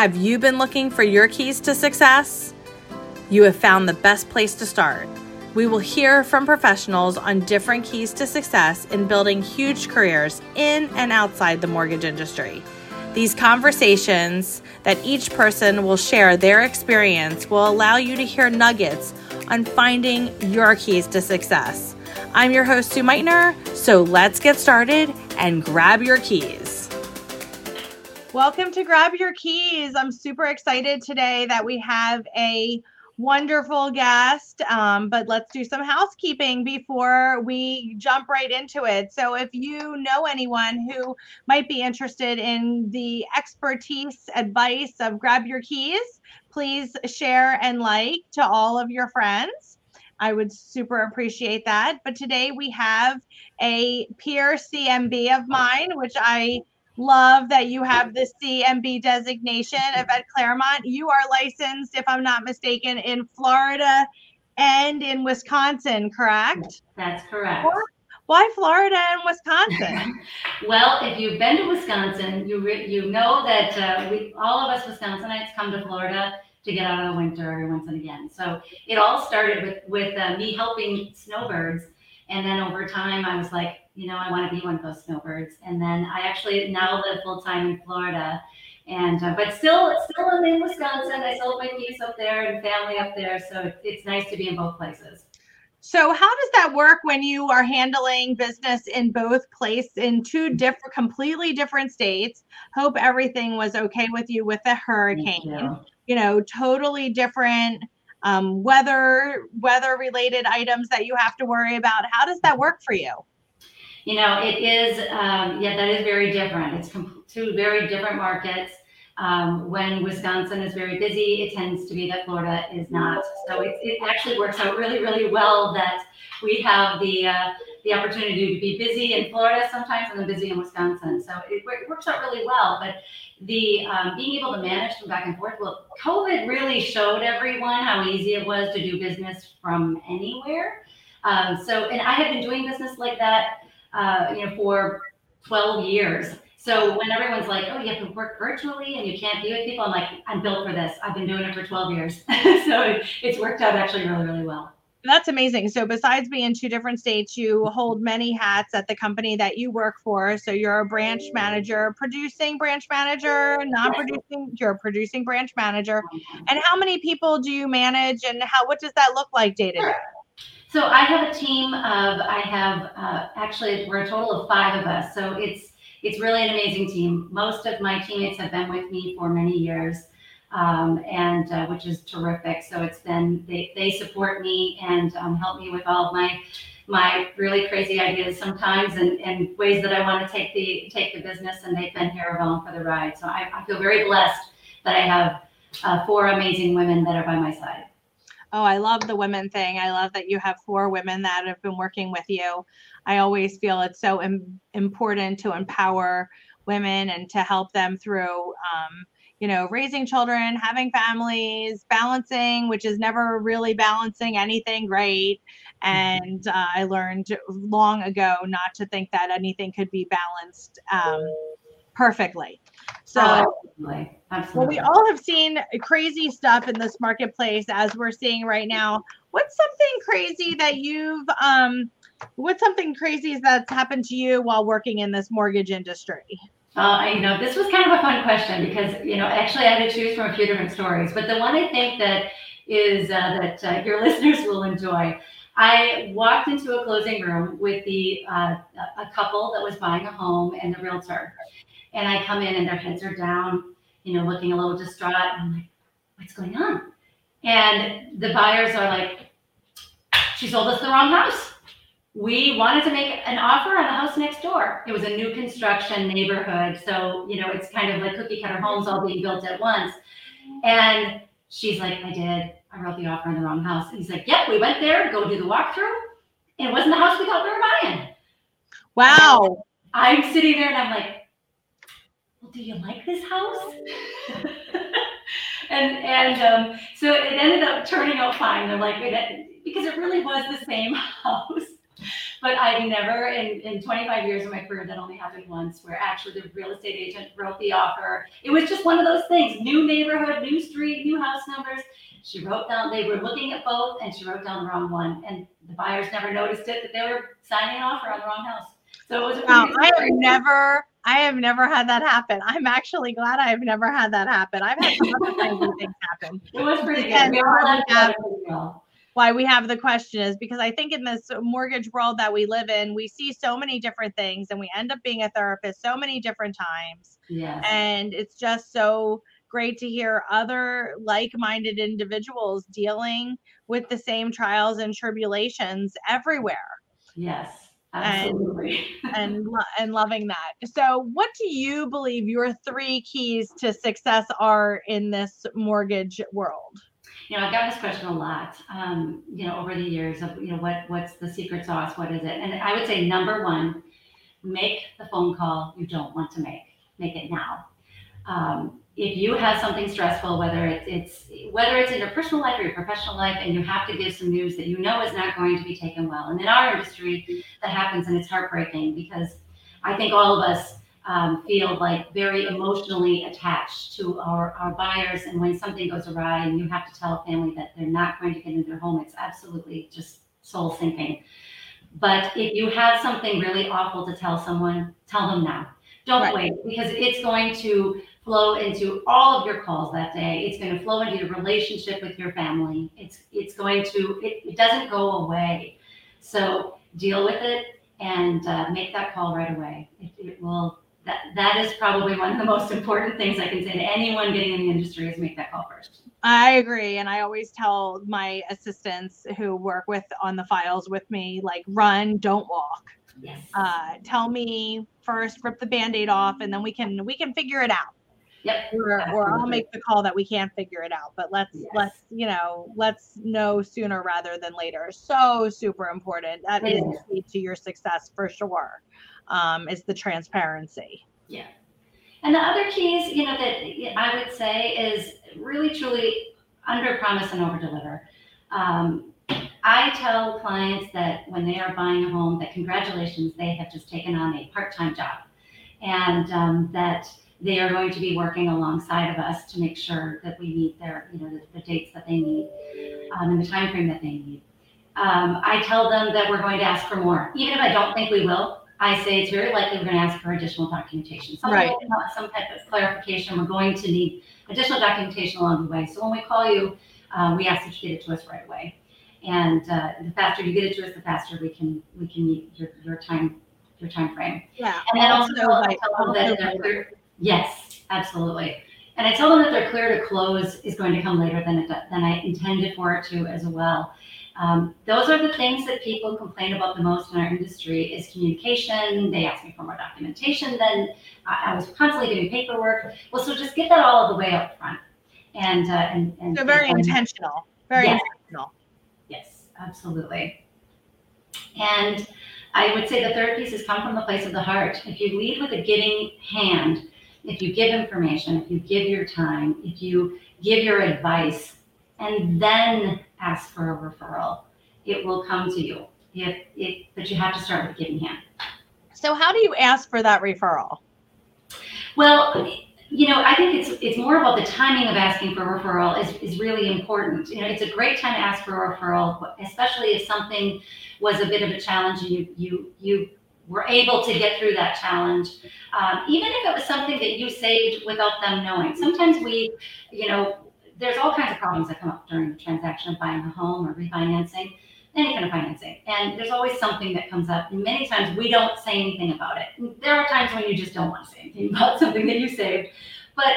Have you been looking for your keys to success? You have found the best place to start. We will hear from professionals on different keys to success in building huge careers in and outside the mortgage industry. These conversations that each person will share their experience will allow you to hear nuggets on finding your keys to success. I'm your host, Sue Meitner, so let's get started and grab your keys. Welcome to Grab Your Keys. I'm super excited today that we have a wonderful guest. Um, but let's do some housekeeping before we jump right into it. So, if you know anyone who might be interested in the expertise advice of Grab Your Keys, please share and like to all of your friends. I would super appreciate that. But today we have a peer CMB of mine, which I love that you have the CMB designation Yvette Clermont. You are licensed, if I'm not mistaken, in Florida and in Wisconsin, correct? That's correct. Why Florida and Wisconsin? well, if you've been to Wisconsin, you re- you know that uh, we all of us Wisconsinites come to Florida to get out of the winter every once and again. So it all started with with uh, me helping snowbirds, and then over time I was like, you know, I want to be one of those snowbirds. And then I actually now live full time in Florida, and uh, but still, still I'm in Wisconsin. I still have my keys up there and family up there, so it's nice to be in both places. So how does that work when you are handling business in both places in two different, completely different states? Hope everything was okay with you with the hurricane. You. you know, totally different um, weather weather related items that you have to worry about. How does that work for you? You know, it is, um, yeah, that is very different. It's com- two very different markets. Um, when Wisconsin is very busy, it tends to be that Florida is not. So it, it actually works out really, really well that we have the uh, the opportunity to be busy in Florida sometimes and then busy in Wisconsin. So it, it works out really well. But the um, being able to manage from back and forth, well, COVID really showed everyone how easy it was to do business from anywhere. Um, so, and I have been doing business like that uh, you know, for 12 years. So when everyone's like, oh, you have to work virtually and you can't be with people, I'm like, I'm built for this. I've been doing it for 12 years. so it's worked out actually really, really well. That's amazing. So besides being in two different states, you hold many hats at the company that you work for. So you're a branch manager, producing branch manager, non-producing, you're a producing branch manager. And how many people do you manage and how what does that look like day to day? So I have a team of, I have, uh, actually, we're a total of five of us. So it's, it's really an amazing team. Most of my teammates have been with me for many years, um, and uh, which is terrific. So it's been, they, they support me and um, help me with all of my, my really crazy ideas sometimes and, and ways that I want to take the, take the business. And they've been here along for the ride. So I, I feel very blessed that I have uh, four amazing women that are by my side. Oh, I love the women thing. I love that you have four women that have been working with you. I always feel it's so Im- important to empower women and to help them through, um, you know, raising children, having families, balancing, which is never really balancing anything great. And uh, I learned long ago not to think that anything could be balanced um, perfectly. So, oh, absolutely. Absolutely. well, we all have seen crazy stuff in this marketplace as we're seeing right now. What's something crazy that you've um what's something crazy that's happened to you while working in this mortgage industry? Uh, you know, this was kind of a fun question because you know, actually, I had to choose from a few different stories, but the one I think that is uh, that uh, your listeners will enjoy. I walked into a closing room with the uh, a couple that was buying a home and the realtor, and I come in and their heads are down, you know, looking a little distraught. I'm like, what's going on? And the buyers are like, she sold us the wrong house. We wanted to make an offer on the house next door. It was a new construction neighborhood. So, you know, it's kind of like cookie cutter homes all being built at once. And she's like, I did. I wrote the offer on the wrong house. And he's like, Yep, we went there to go do the walkthrough. And it wasn't the house we thought we were buying. Wow. I'm sitting there and I'm like, well, do you like this house? and and um, so it ended up turning out fine. They're like, because it really was the same house. But I've never in, in 25 years of my career that only happened once where actually the real estate agent wrote the offer. It was just one of those things, new neighborhood, new street, new house numbers. She wrote down, they were looking at both and she wrote down the wrong one. And the buyers never noticed it, that they were signing an offer on the wrong house. So it was a wow, I have never I have never had that happen. I'm actually glad I have never had that happen. I've had some other things happen. It was pretty good. We we have, why we have the question is because I think in this mortgage world that we live in, we see so many different things and we end up being a therapist so many different times. Yeah. And it's just so great to hear other like-minded individuals dealing with the same trials and tribulations everywhere. Yes. Absolutely. And and, and loving that. So, what do you believe your three keys to success are in this mortgage world? You know, I've got this question a lot. Um, you know, over the years of you know what what's the secret sauce? What is it? And I would say number one, make the phone call you don't want to make. Make it now. Um, if you have something stressful, whether it's, it's whether it's in your personal life or your professional life, and you have to give some news that you know is not going to be taken well, and in our industry, that happens, and it's heartbreaking because I think all of us um, feel like very emotionally attached to our, our buyers, and when something goes awry, and you have to tell a family that they're not going to get into their home, it's absolutely just soul sinking. But if you have something really awful to tell someone, tell them now. Don't right. wait because it's going to flow into all of your calls that day. It's going to flow into your relationship with your family. It's it's going to it, it doesn't go away. So deal with it and uh, make that call right away. It, it, will. That that is probably one of the most important things I can say to anyone getting in the industry is make that call first. I agree, and I always tell my assistants who work with on the files with me, like, run, don't walk. Yes. Uh, tell me first, rip the band-aid off, and then we can we can figure it out. Yep. Or, or I'll make the call that we can't figure it out. But let's yes. let's you know let's know sooner rather than later. So super important. That is key to your success for sure. Um, is the transparency. Yeah. And the other keys, you know, that I would say is really truly under promise and over deliver. Um, I tell clients that when they are buying a home, that congratulations, they have just taken on a part time job, and um, that they are going to be working alongside of us to make sure that we meet their, you know, the, the dates that they need um, and the time frame that they need. Um, I tell them that we're going to ask for more, even if I don't think we will. I say it's very likely we're going to ask for additional documentation. Some, right. some type of clarification. We're going to need additional documentation along the way. So when we call you, uh, we ask that you get it to us right away. And uh, the faster you get it to us, the faster we can we can meet your, your time your time frame. Yeah. And then also, also like, tell them that they're, clear. Yes, absolutely. And I tell them that they're clear to close is going to come later than it, than I intended for it to as well. Um, those are the things that people complain about the most in our industry is communication. They ask me for more documentation. Then I, I was constantly doing paperwork. Well, so just get that all of the way up front. And uh, and, and so very and, intentional. Very yes. intentional. Yes, absolutely. And I would say the third piece is come from the place of the heart. If you lead with a giving hand, if you give information, if you give your time, if you give your advice, and then ask for a referral, it will come to you. If it, but you have to start with giving hand. So, how do you ask for that referral? Well, you know, I think it's it's more about the timing of asking for a referral is, is really important. You know, it's a great time to ask for a referral, especially if something was a bit of a challenge and you you you were able to get through that challenge, um, even if it was something that you saved without them knowing. Sometimes we, you know, there's all kinds of problems that come up during the transaction of buying a home or refinancing, any kind of financing. And there's always something that comes up. And many times we don't say anything about it. There are times when you just don't want to say anything about something that you saved. But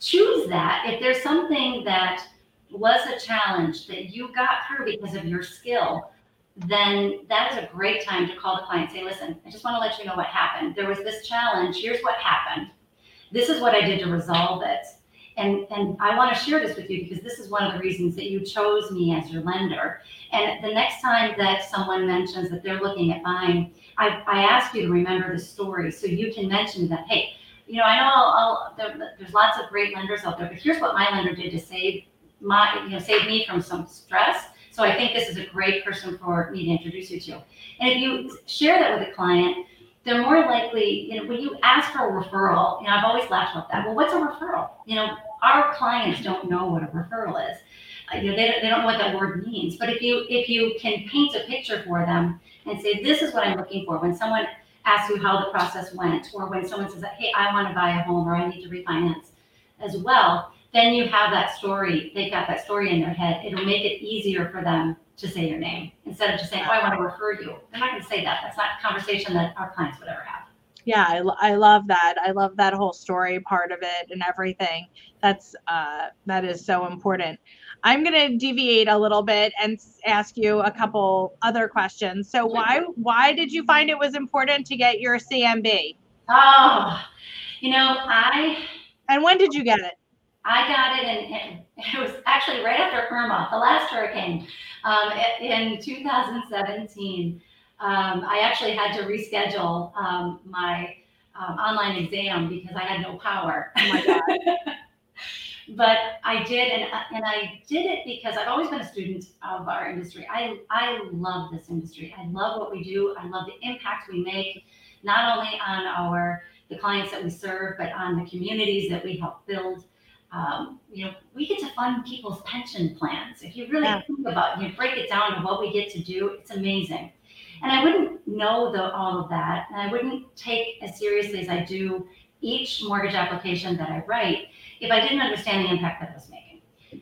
choose that. If there's something that was a challenge that you got through because of your skill, then that is a great time to call the client and say, listen, I just want to let you know what happened. There was this challenge. Here's what happened. This is what I did to resolve it. And, and I want to share this with you because this is one of the reasons that you chose me as your lender. And the next time that someone mentions that they're looking at buying, I, I ask you to remember the story so you can mention that, hey, you know, I know I'll, I'll, there, there's lots of great lenders out there, but here's what my lender did to save my, you know, save me from some stress So I think this is a great person for me to introduce you to. And if you share that with a client, they're more likely, you know, when you ask for a referral, you know, I've always laughed about that. Well, what's a referral? You know, our clients don't know what a referral is. Uh, you know, they, they don't know what that word means. But if you if you can paint a picture for them and say, this is what I'm looking for, when someone asks you how the process went, or when someone says, hey, I want to buy a home or I need to refinance as well, then you have that story. They've got that story in their head. It'll make it easier for them to say your name instead of just saying, oh, I want to refer you. They're not going to say that. That's not a conversation that our clients would ever have. Yeah, I, I love that. I love that whole story part of it and everything. That's uh, that is so important. I'm going to deviate a little bit and ask you a couple other questions. So why why did you find it was important to get your CMB? Oh, you know, I and when did you get it? I got it, and it was actually right after Irma, the last hurricane, um, in 2017. Um, I actually had to reschedule um, my um, online exam because I had no power. Oh my God. but I did, and and I did it because I've always been a student of our industry. I I love this industry. I love what we do. I love the impact we make, not only on our the clients that we serve, but on the communities that we help build um, you know, we get to fund people's pension plans. If you really yeah. think about it, you break it down to what we get to do, it's amazing. And I wouldn't know the, all of that, and I wouldn't take as seriously as I do each mortgage application that I write if I didn't understand the impact that it was making.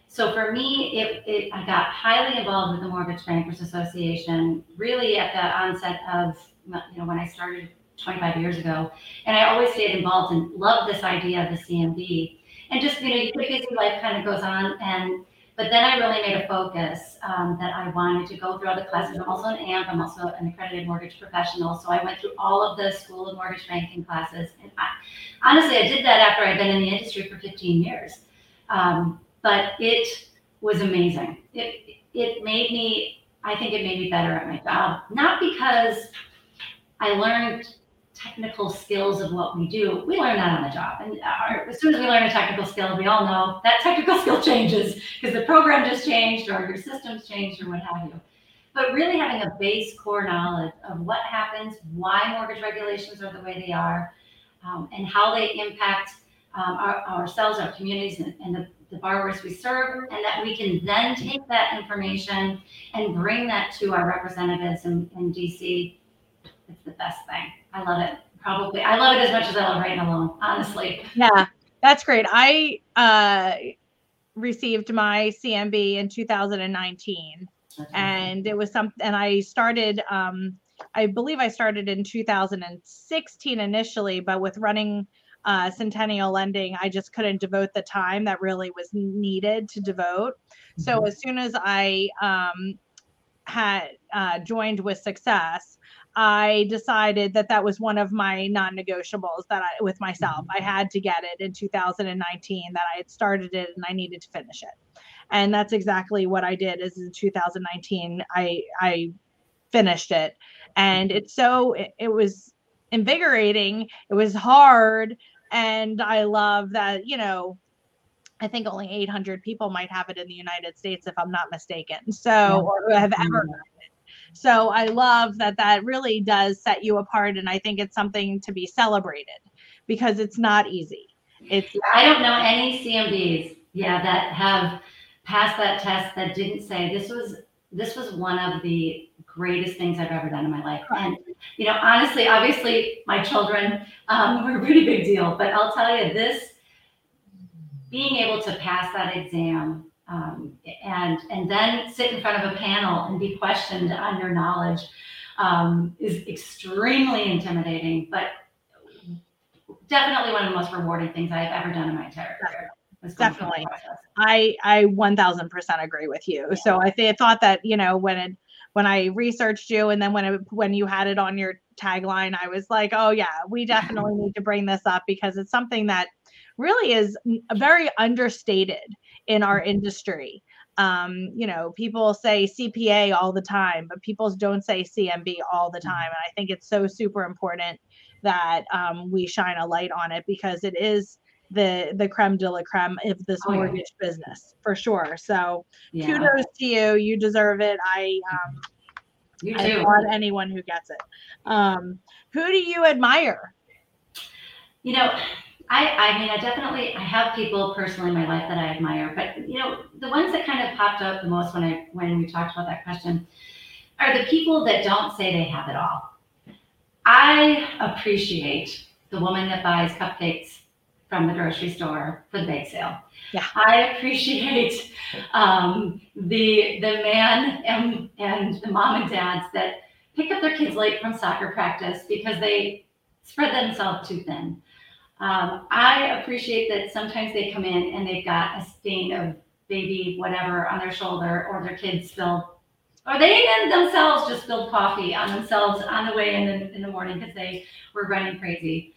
So for me, it, it, I got highly involved with the Mortgage Bankers Association really at the onset of you know when I started 25 years ago, and I always stayed involved and loved this idea of the CMB and just you know your busy life kind of goes on and but then I really made a focus um, that I wanted to go through all the classes. I'm also an AMP. I'm also an accredited mortgage professional. So I went through all of the school of mortgage banking classes. And I, honestly, I did that after I'd been in the industry for 15 years. Um, but it was amazing. It it made me. I think it made me better at my job. Not because I learned technical skills of what we do, we learn that on the job. And our, as soon as we learn a technical skill, we all know that technical skill changes because the program just changed or your systems changed or what have you. But really having a base core knowledge of what happens, why mortgage regulations are the way they are, um, and how they impact um, our, ourselves, our communities, and, and the, the borrowers we serve, and that we can then take that information and bring that to our representatives in, in DC. It's the best thing. I love it. Probably. I love it as much as I love writing alone, honestly. Yeah, that's great. I uh, received my CMB in 2019. and it was something, and I started, um, I believe I started in 2016 initially, but with running uh, Centennial Lending, I just couldn't devote the time that really was needed to devote. Mm-hmm. So as soon as I um, had uh, joined with Success, I decided that that was one of my non-negotiables that I with myself. I mm-hmm. had to get it in 2019 that I had started it and I needed to finish it. And that's exactly what I did is in 2019 I I finished it. And mm-hmm. it's so it, it was invigorating. It was hard and I love that, you know, I think only 800 people might have it in the United States, if I'm not mistaken. So, or have ever mm-hmm. So I love that that really does set you apart. And I think it's something to be celebrated because it's not easy. It's I don't know any CMBs, yeah, that have passed that test that didn't say this was this was one of the greatest things I've ever done in my life. And you know, honestly, obviously, my children um, were a pretty big deal. But I'll tell you, this being able to pass that exam um, and and then sit in front of a panel and be questioned on your knowledge um, is extremely intimidating, but definitely one of the most rewarding things I've ever done in my entire career. Definitely, I I one thousand percent agree with you. Yeah. So I th- thought that you know when it when I researched you and then when it, when you had it on your tagline, I was like, oh yeah, we definitely need to bring this up because it's something that really is very understated in our industry. Um, you know, people say CPA all the time, but people don't say CMB all the time. And I think it's so super important that um, we shine a light on it because it is the the creme de la creme of this Oh, yeah. mortgage business for sure. So Yeah. kudos to you. You deserve it. I um, You I applaud anyone who gets it. Um, who do you admire? You know, I, I mean, I definitely, I have people personally in my life that I admire, but you know, the ones that kind of popped up the most when I, when we talked about that question are the people that don't say they have it all. I appreciate the woman that buys cupcakes from the grocery store for the bake sale. Yeah. I appreciate um, the the man and and the mom and dads that pick up their kids late from soccer practice because they spread themselves too thin. Um, I appreciate that sometimes they come in and they've got a stain of baby whatever on their shoulder, or their kids spilled, or they even themselves just spilled coffee on themselves on the way in the, in the morning because they were running crazy.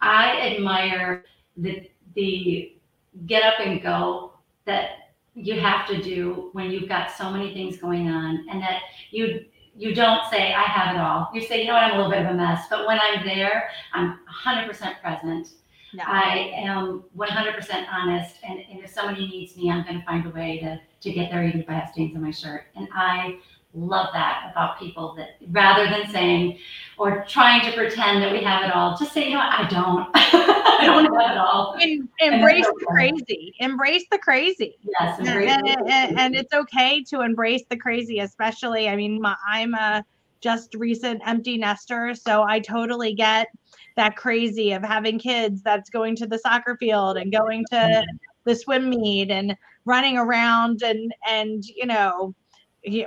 I admire the the get up and go that you have to do when you've got so many things going on, and that you you don't say I have it all. You say, you know what, I'm a little bit of a mess, but when I'm there, I'm 100% present. No. I am 100% honest, and, and if somebody needs me, I'm going to find a way to, to get there, even if I have stains on my shirt. And I love that about people that rather than saying or trying to pretend that we have it all, just say, you know what, I don't. I don't have it all. En- embrace the crazy. Embrace the crazy. Yes, and, embrace and, and- and it's okay to embrace the crazy especially i mean my, i'm a just recent empty nester so i totally get that crazy of having kids that's going to the soccer field and going to mm-hmm. the swim meet and running around and and you know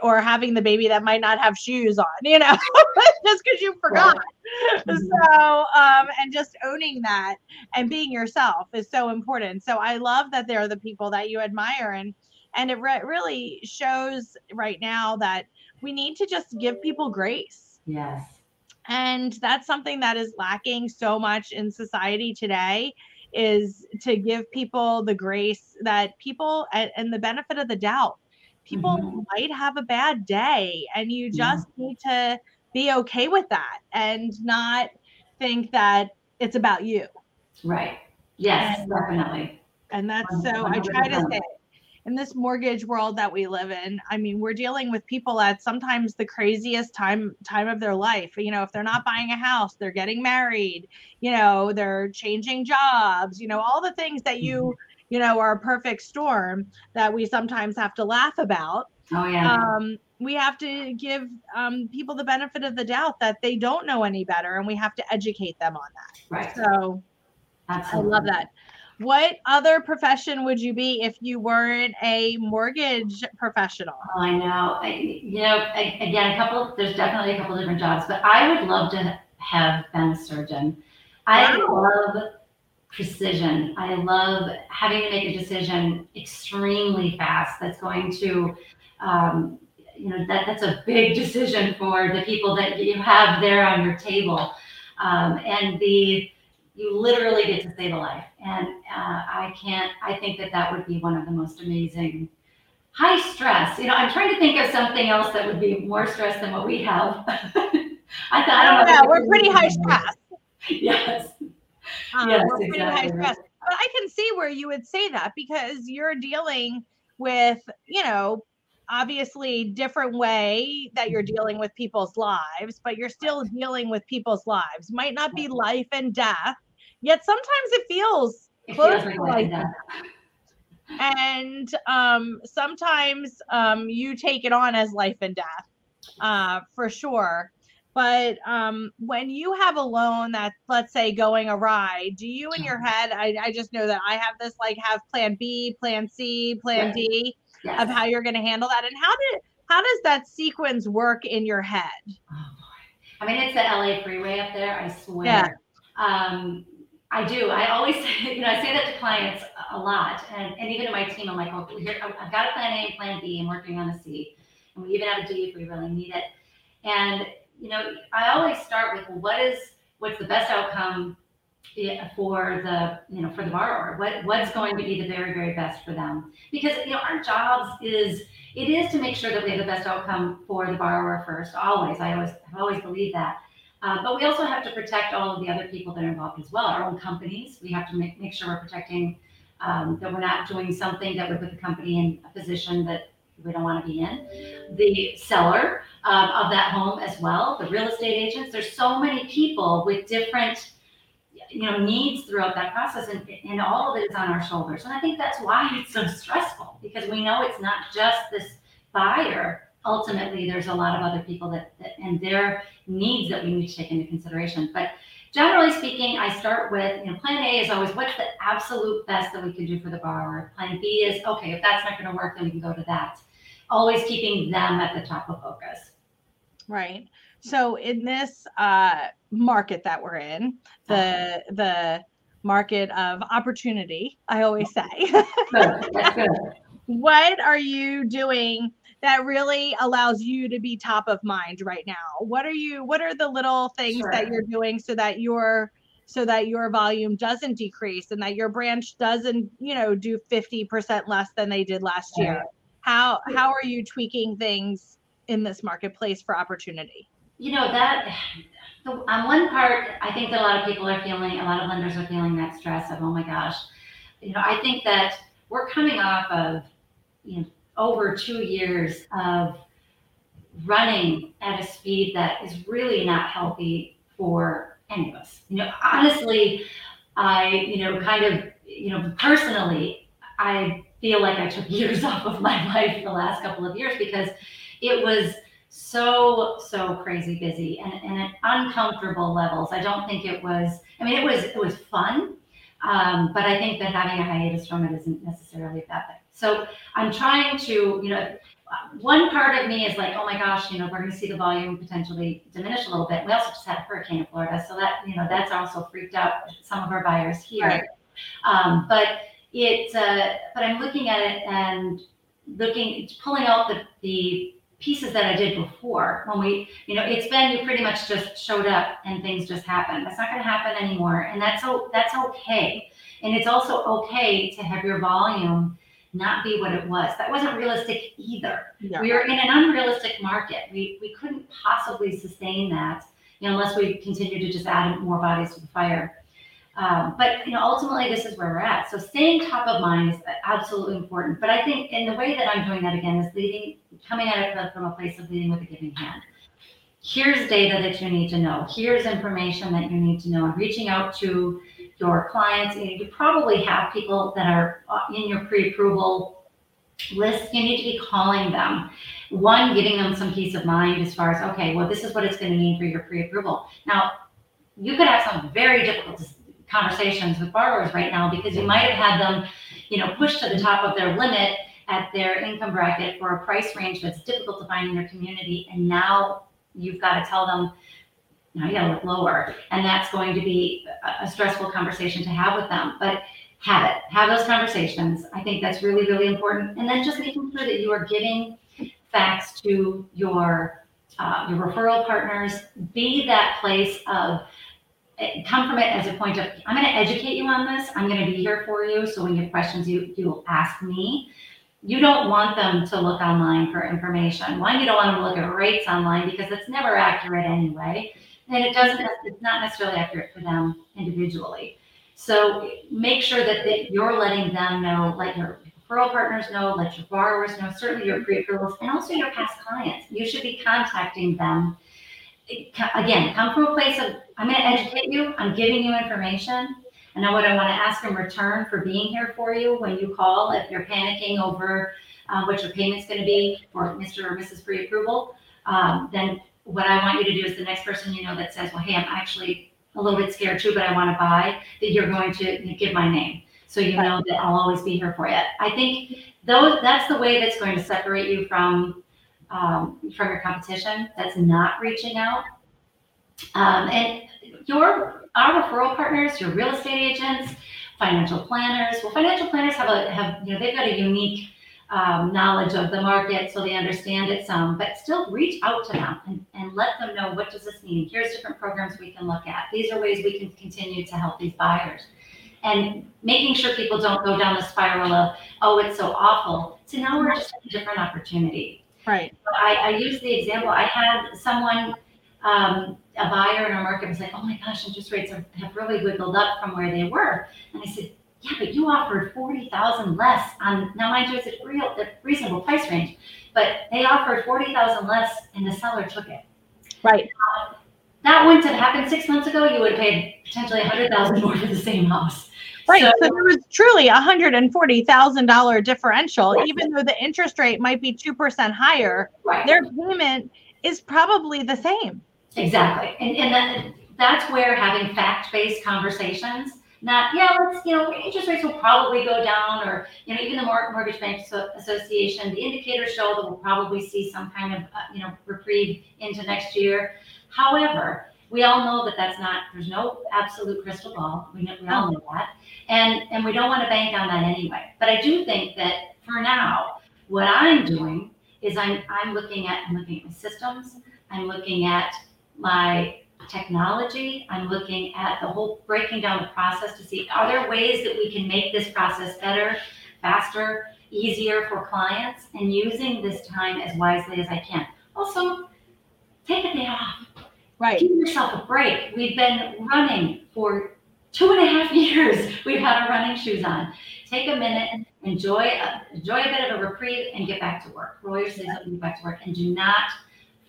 or having the baby that might not have shoes on you know just because you forgot. Mhm. so um and just owning that and being yourself is so important. So i love that they're the people that you admire and and it re- really shows right now that we need to just give people grace. Yes. and that's something that is lacking so much in society today is to give people the grace that people and, and the benefit of the doubt people Mhm. might have a bad day and you Yeah. just need to be okay with that and not think that it's about you Right. Yes, And- definitely. and that's so i try to say in this mortgage world that we live in i mean we're dealing with people at sometimes the craziest time time of their life you know if they're not buying a house they're getting married you know they're changing jobs you know all the things that you you know our perfect storm that we sometimes have to laugh about Oh yeah. um, we have to give um, people the benefit of the doubt that they don't know any better and we have to educate them on that right. so I love that. What other profession would you be if you weren't a mortgage professional? Oh, I know. I, you know, I, again, a couple. There's definitely a couple different jobs, but I would love to have been a surgeon. I Wow. love precision. I love having to make a decision extremely fast. That's going to, um, you know, that that's a big decision for the people that you have there on your table, um, and the you literally get to save a life. And uh, I can't. I think that that would be one of the most amazing high stress. You know, I'm trying to think of something else that would be more stress than what we have. I thought I don't know. We're pretty high stress. Yes. Um, Yes, pretty high stress. But I can see where you would say that because you're dealing with, you know, obviously different way that you're dealing with people's lives, but you're still dealing with people's lives. Might not be life and death, yet sometimes it feels close to life life. and and and um, sometimes um, you take it on as life and death uh, for sure but um, when you have a loan that's let's say going awry do you in your head I, I just know that i have this like have plan b plan c plan Right. d Yes. of how you're going to handle that and how did how does that sequence work in your head Oh. I mean, it's the LA freeway up there. I swear. Yeah. Um, I do. I always, say, you know, I say that to clients a- lot, and, and even to my team. I'm like, well, here, I've I've got a plan A and plan B, and working on a C, and we even have a D if we really need it. And you know, I always start with, what is what's the best outcome for the you know for the borrower? What what's going to be the very very best for them? Because you know, our jobs is it is to make sure that we have the best outcome for the borrower first. Always, I always have always believe that. Uh, but we also have to protect all of the other people that are involved as well. Our own companies, we have to make, make sure we're protecting um, that we're not doing something that would put the company in a position that we don't want to be in. The seller um, of that home as well, the real estate agents. There's so many people with different you know needs throughout that process and, and all of it is on our shoulders and i think that's why it's so stressful because we know it's not just this buyer ultimately there's a lot of other people that, that and their needs that we need to take into consideration but generally speaking i start with you know plan a is always what's the absolute best that we can do for the borrower plan b is okay if that's not going to work then we can go to that always keeping them at the top of focus right so in this uh, market that we're in, the the market of opportunity, I always say. what are you doing that really allows you to be top of mind right now? What are you what are the little things sure. that you're doing so that your so that your volume doesn't decrease and that your branch doesn't, you know, do 50% less than they did last year? How how are you tweaking things in this marketplace for opportunity? you know that on one part i think that a lot of people are feeling a lot of lenders are feeling that stress of oh my gosh. You know i think that we're coming off of you know over two years of running at a speed that is really not healthy for any of us. You know honestly i you know kind of you know personally i feel like i took years off of my life the last couple of years because it was so so crazy busy and, and at uncomfortable levels. I don't think it was i mean it was it was fun um, but i think that having a hiatus from it isn't necessarily a bad. Thing so i'm trying to you know one part of me is like oh my gosh you know we're going to see the volume potentially diminish a little bit. We also just had a hurricane in florida so that you know that's also freaked out some of our buyers here. Right. um, but it uh, but i'm looking at it and looking pulling out the the pieces that I did before when we, you know, it's been you pretty much just showed up and things just happened. That's not going to happen anymore, and that's that's okay. And it's also okay to have your volume not be what it was. That wasn't realistic either. Yeah. We were in an unrealistic market. We we couldn't possibly sustain that, you know, unless we continue to just add more bodies to the fire. Um, but you know, ultimately, this is where we're at. So staying top of mind is absolutely important. But I think in the way that I'm doing that again is leading, coming at it from a place of leading with a giving hand. Here's data that you need to know. Here's information that you need to know. And reaching out to your clients, you, know, you probably have people that are uh, in your pre-approval list. You need to be calling them. One, giving them some peace of mind as far as okay, well, this is what it's going to mean for your pre-approval. Now, you could have some very difficult conversations with borrowers right now because you might have had them, you know, pushed to the top of their limit at their income bracket for a price range that's difficult to find in your community. And now you've got to tell them, now you got to look lower. And that's going to be a stressful conversation to have with them. But have it, have those conversations. I think that's really, really important. And then just making sure that you are giving facts to your uh, your referral partners. Be that place of come from it as a point of i'm going to educate you on this. I'm going to be here for you so when you have questions you you'll ask me. You don't want them to look online for information. One you don't want them to look at rates online because it's never accurate anyway and it doesn't it's not necessarily accurate for them individually. So make sure that you're letting them know let your referral partners know let your borrowers know certainly your pre-approvals and also your past clients. You should be contacting them again, come from a place of, I'm going to educate you, I'm giving you information. And now what I want to ask in return for being here for you when you call, if you're panicking over uh, what your payment's going to be for Mr. or Mrs. Pre-approval, um, then what I want you to do is the next person you know that says, well, hey, I'm actually a little bit scared too, but I want to buy, that you're going to give my name. So you know that I'll always be here for you. I think those that's the way that's going to separate you from um, from your competition that's not reaching out. Um, and your our referral partners, your real estate agents, financial planners. Well, financial planners have a have you know they've got a unique um, knowledge of the market, so they understand it some. But still, reach out to them and, and let them know what does this mean. Here's different programs we can look at. These are ways we can continue to help these buyers. And making sure people don't go down the spiral of, oh, it's so awful, So now we're just a different opportunity Right. I, I use the example, I had someone um, a buyer in our market was like, "Oh my gosh, interest rates are, have really wiggled up from where they were," and I said, "Yeah, but you offered forty thousand less on now, mind you, it's a real a reasonable price range, but they offered forty thousand less, and the seller took it." Right. that wouldn't have happened six months ago. You would have paid potentially a hundred thousand more for the same house. Right. So, so there was truly a hundred and forty thousand dollar differential, right. even though the interest rate might be two percent higher. Right. Their payment is probably the same. Exactly. And, and that, that's where having fact based conversations, not, yeah, let's, you know, interest rates will probably go down, or, you know, even the Mortgage Bank Association, the indicators show that we'll probably see some kind of, uh, you know, reprieve into next year. However, we all know that that's not, there's no absolute crystal ball. We, we all know that. And, and we don't want to bank on that anyway. But I do think that for now, what I'm doing is I'm, I'm looking at, I'm looking at my systems. I'm looking at my technology. I'm looking at the whole breaking down the process to see are there ways that we can make this process better, faster, easier for clients, and using this time as wisely as I can. Also, take a day off. Right. Give yourself a break. We've been running for two and a half years. We've had our running shoes on. Take a minute, enjoy a, enjoy a bit of a reprieve, and get back to work. Roll your sleeves up and get back to work. And do not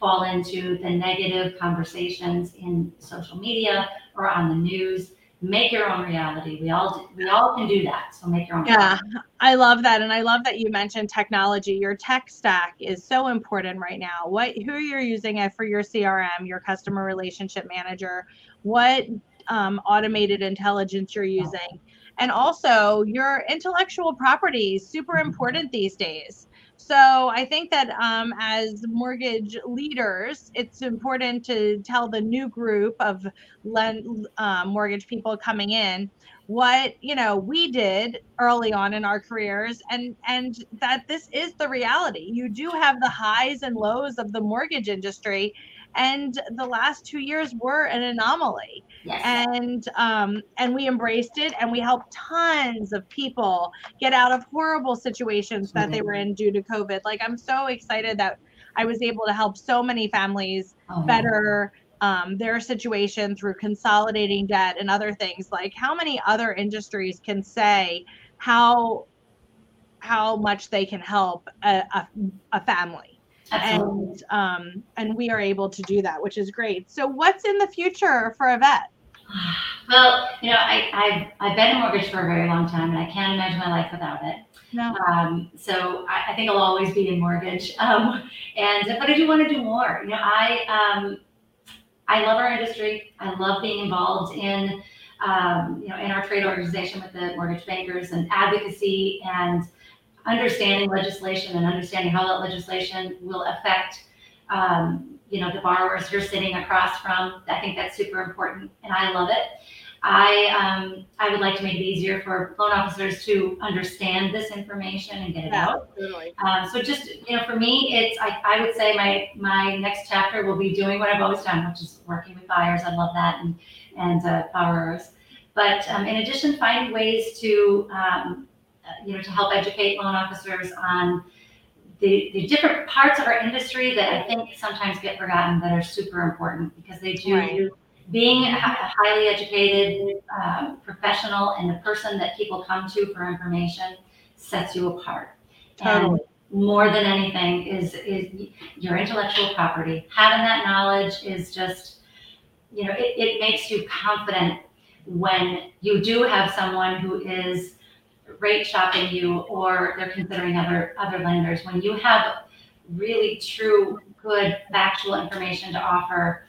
fall into the negative conversations in social media or on the news make your own reality. We all do, we all can do that so make your own yeah reality. i love that and i love that you mentioned technology. Your tech stack is so important right now. What who you're using it for your crm your customer relationship manager? What um, automated intelligence you're using? And also your intellectual property is super important these days so I think that um, as mortgage leaders, it's important to tell the new group of lend, uh, mortgage people coming in what you know we did early on in our careers and and that this is the reality. You do have the highs and lows of the mortgage industry and the last two years were an anomaly. Yes. and um, and we embraced it and we helped tons of people get out of horrible situations that they were in due to covid. Like i'm so excited that i was able to help so many families oh. better um, their situation through consolidating debt and other things. Like how many other industries can say how how much they can help a, a, a family and um, and we are able to do that, which is great. So, what's in the future for Yvette? Well, you know, I, I've, I've been in mortgage for a very long time, and I can't imagine my life without it. No. Um, so I, I, think I'll always be in mortgage. Um, and but I do want to do more. You know, I um, I love our industry. I love being involved in um, you know in our trade organization with the mortgage bankers and advocacy and understanding legislation and understanding how that legislation will affect um, you know the borrowers you're sitting across from i think that's super important and i love it. I um, i would like to make it easier for loan officers to understand this information and get it yeah, out. Totally. um, so just you know for me it's I, I would say my my next chapter will be doing what i've always done which is working with buyers. I love that and and uh, borrowers. But um, in addition finding ways to um, you know, to help educate loan officers on the, the different parts of our industry that I think sometimes get forgotten that are super important because they do. Right. Being a highly educated um, professional and the person that people come to for information sets you apart. Totally. And more than anything is is your intellectual property. Having that knowledge is just, you know, it, it makes you confident when you do have someone who is rate shopping you or they're considering other other lenders. When you have really true good factual information to offer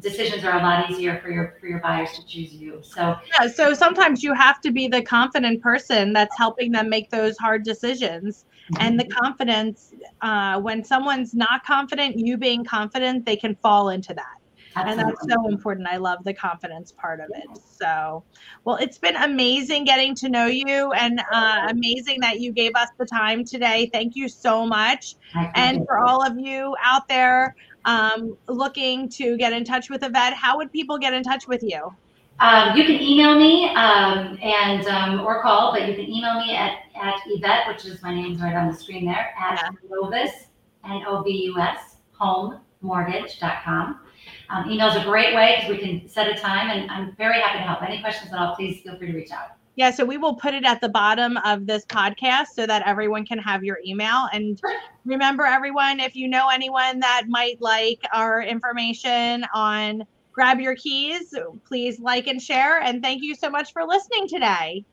decisions are a lot easier for your for your buyers to choose you. So yeah so sometimes you have to be the confident person that's helping them make those hard decisions. And the confidence uh, when someone's not confident you being confident they can fall into that Absolutely. And that's so important. I love the confidence part of it. So, well, it's been amazing getting to know you and uh, amazing that you gave us the time today. Thank you so much. And for all of you out there um, looking to get in touch with Yvette, how would people get in touch with you? Um, you can email me um, and um, or call, but you can email me at, at Yvette, which is my name's right on the screen there, at yeah. Novus, N O V U S, homemortgage.com. Um, email is a great way because we can set a time, and I'm very happy to help. Any questions at all, please feel free to reach out. Yeah, so we will put it at the bottom of this podcast so that everyone can have your email. And remember, everyone, if you know anyone that might like our information on Grab Your Keys, please like and share. And thank you so much for listening today.